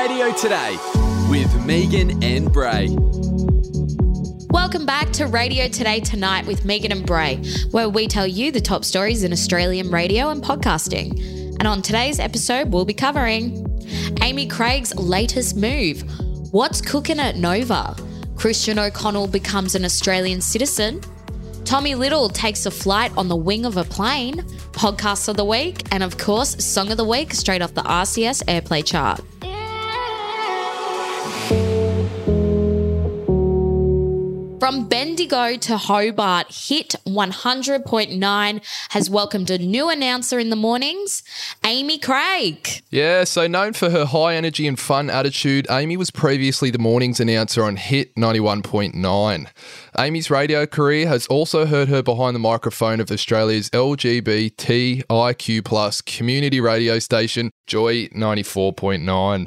Radio Today with Megan and Bray. Welcome back to Radio Today Tonight with Megan and Bray, where we tell you the top stories in Australian radio and podcasting. And on today's episode, we'll be covering Amy Craig's latest move, what's cooking at Nova, Christian O'Connell becomes an Australian citizen, Tommy Little takes a flight on the wing of a plane, podcast of the week, and of course, song of the week straight off the RCS Airplay chart. From Bendigo to Hobart, Hit 100.9 has welcomed a new announcer in the mornings, Amy Craig. Yeah, so known for her high energy and fun attitude, Amy was previously the mornings announcer on Hit 91.9. Amy's radio career has also heard her behind the microphone of Australia's LGBTIQ plus community radio station, Joy 94.9.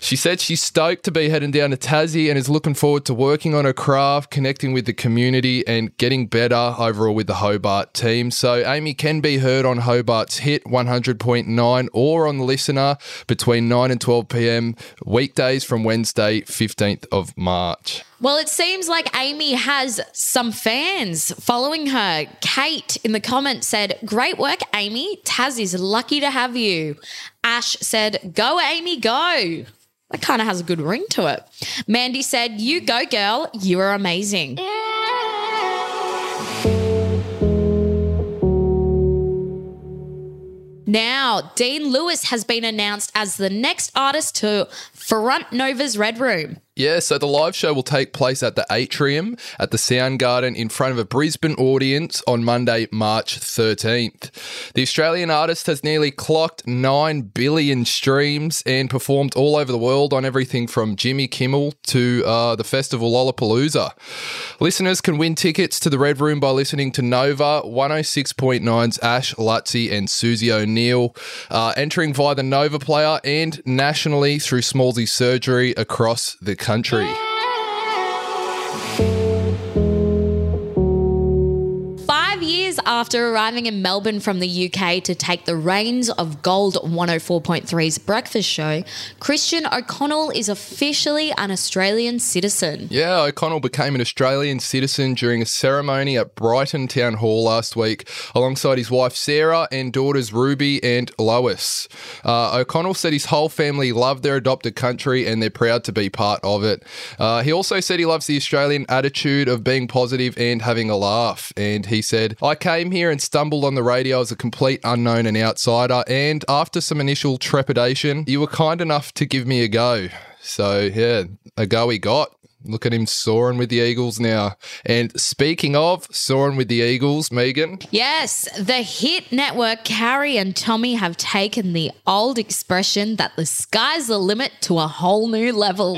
She said she's stoked to be heading down to Tassie and is looking forward to working on her craft, connecting with the community, and getting better overall with the Hobart team. So Amy can be heard on Hobart's Hit 100.9 or on the LiSTNR between 9 and 12 p.m. weekdays from Wednesday, 15th of March. Well, it seems like Amy has some fans following her. Kate in the comments said, Great work, Amy. Taz is lucky to have you. Ash said, Go, Amy, go. That kind of has a good ring to it. Mandy said, You go, girl. You are amazing. Now, Dean Lewis has been announced as the next artist to front Nova's Red Room. Yeah, so the live show will take place at the Atrium at the Soundgarden in front of a Brisbane audience on Monday, March 13th. The Australian artist has nearly clocked 9 billion streams and performed all over the world on everything from Jimmy Kimmel to uh, the festival Lollapalooza. Listeners can win tickets to the Red Room by listening to Nova 106.9's Ash Luttsy and Susie O'Neill, uh, entering via the Nova player and nationally through Smallzy Surgery across the country. After arriving in Melbourne from the UK to take the reins of Gold 104.3's breakfast show, Christian O'Connell is officially an Australian citizen. Yeah, O'Connell became an Australian citizen during a ceremony at Brighton Town Hall last week alongside his wife Sarah and daughters Ruby and Lois. Uh, O'Connell said his whole family love their adopted country and they're proud to be part of it. Uh, he also said he loves the Australian attitude of being positive and having a laugh. And he said, I came here and stumbled on the radio as a complete unknown and outsider. And after some initial trepidation, you were kind enough to give me a go. So, yeah, a go he got. Look at him soaring with the Eagles now. And speaking of soaring with the Eagles, Megan. Yes, the hit network Carrie and Tommy have taken the old expression that the sky's the limit to a whole new level.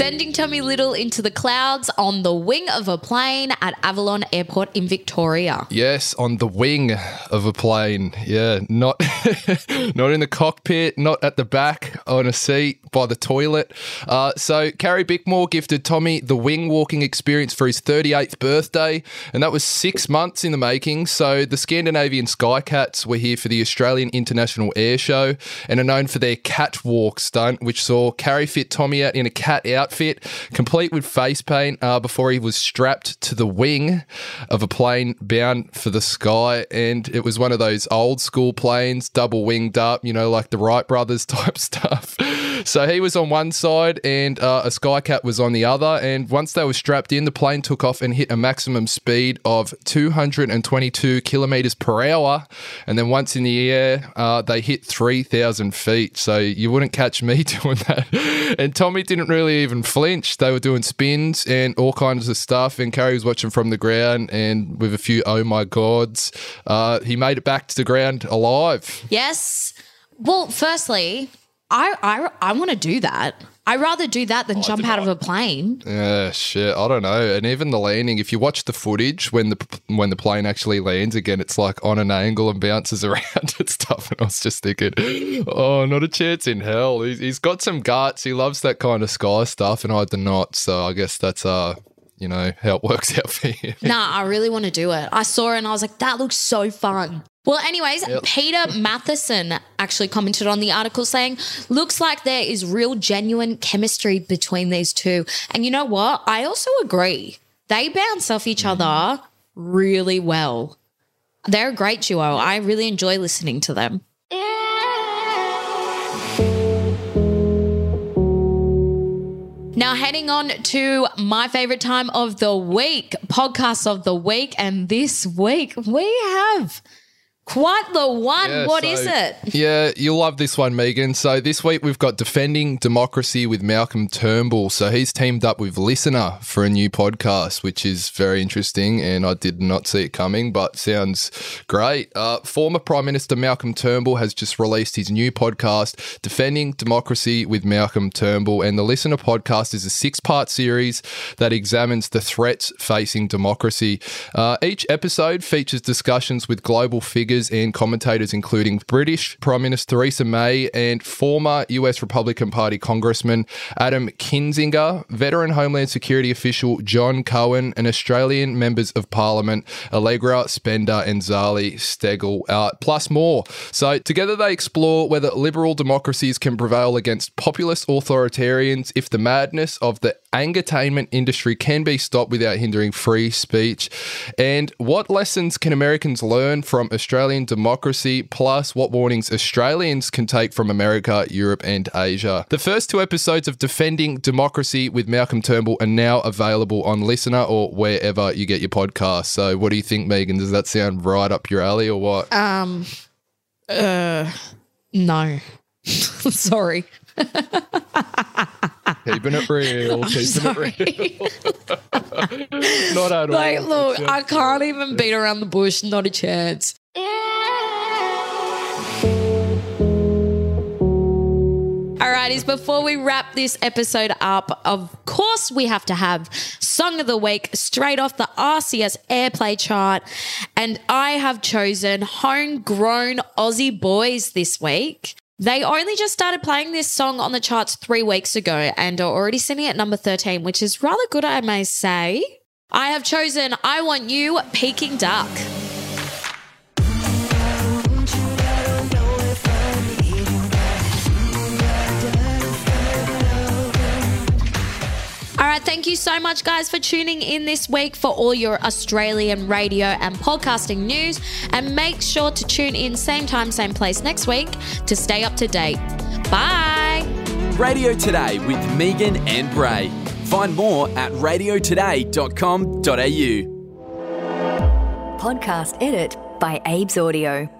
Sending Tommy Little into the clouds on the wing of a plane at Avalon Airport in Victoria. Yes, on the wing of a plane. Yeah, not not in the cockpit, not at the back on a seat by the toilet. Uh, so Carrie Bickmore gifted Tommy the wing walking experience for his 38th birthday, and that was six months in the making. So the Scandinavian Skycats were here for the Australian International Air Show and are known for their catwalk stunt, which saw Carrie fit Tommy out in a cat outfit, complete with face paint, uh, before he was strapped to the wing of a plane bound for the sky. And it was one of those old school planes, double winged up, you know, like the Wright brothers type stuff. So he was on one side and uh, a Skycat was on the other. And once they were strapped in, the plane took off and hit a maximum speed of 222 kilometers per hour. And then once in the air, uh, they hit 3,000 feet. So you wouldn't catch me doing that. And Tommy didn't really even flinch. They were doing spins and all kinds of stuff. And Carrie was watching from the ground and with a few oh my gods, uh, he made it back to the ground alive. Yes. Well, firstly, I I, I want to do that. I'd rather do that than jump out of a plane. Yeah, shit. I don't know. And even the landing, if you watch the footage when the when the plane actually lands again, it's like on an angle and bounces around and stuff. And I was just thinking, oh, not a chance in hell. He's, he's got some guts. He loves that kind of sky stuff, and I do not. So I guess that's uh, you know, how it works out for him. Nah, I really want to do it. I saw it and I was like, that looks so fun. Well, anyways, Peter Matheson actually commented on the article saying, looks like there is real genuine chemistry between these two. And you know what? I also agree. They bounce off each mm-hmm. other really well. They're a great duo. I really enjoy listening to them. Now, heading on to my favorite time of the week, podcast of the week. And this week we have quite the one. Yeah, What so- is it? Yeah, you'll love this one, Megan. So this week we've got Defending Democracy with Malcolm Turnbull. So he's teamed up with LiSTNR for a new podcast, which is very interesting, and I did not see it coming, but sounds great. Uh, former Prime Minister Malcolm Turnbull has just released his new podcast, Defending Democracy with Malcolm Turnbull, and the LiSTNR podcast is a six-part series that examines the threats facing democracy. Uh, each episode features discussions with global figures and commentators, including British Prime Minister Theresa May and former US Republican Party Congressman Adam Kinzinger, veteran Homeland Security official John Cohen, and Australian members of Parliament Allegra Spender and Zali Steggall, uh, plus more. So together they explore whether liberal democracies can prevail against populist authoritarians if the madness of the entertainment industry can be stopped without hindering free speech, and what lessons can Americans learn from Australian democracy, plus what warnings Australians can take from America, Europe, and Asia. The first two episodes of Defending Democracy with Malcolm Turnbull are now available on LiSTNR or wherever you get your podcast. So, what do you think, Megan? Does that sound right up your alley or what? Um, uh, no. Sorry. keeping it real, keeping it real. Not at all. Like, look, I can't even beat around the bush. Not a chance. Alrighties, before we wrap this episode up, of course, we have to have Song of the Week straight off the RCS Airplay chart. And I have chosen Homegrown Aussie Boys this week. They only just started playing this song on the charts three weeks ago and are already sitting at number 13, which is rather good, I may say. I have chosen I Want You, Peking Duk. Thank you so much, guys, for tuning in this week for all your Australian radio and podcasting news. And make sure to tune in same time, same place next week to stay up to date. Bye. Radio Today with Megan and Bray. Find more at radiotoday.com.au. Podcast edit by Abe's Audio.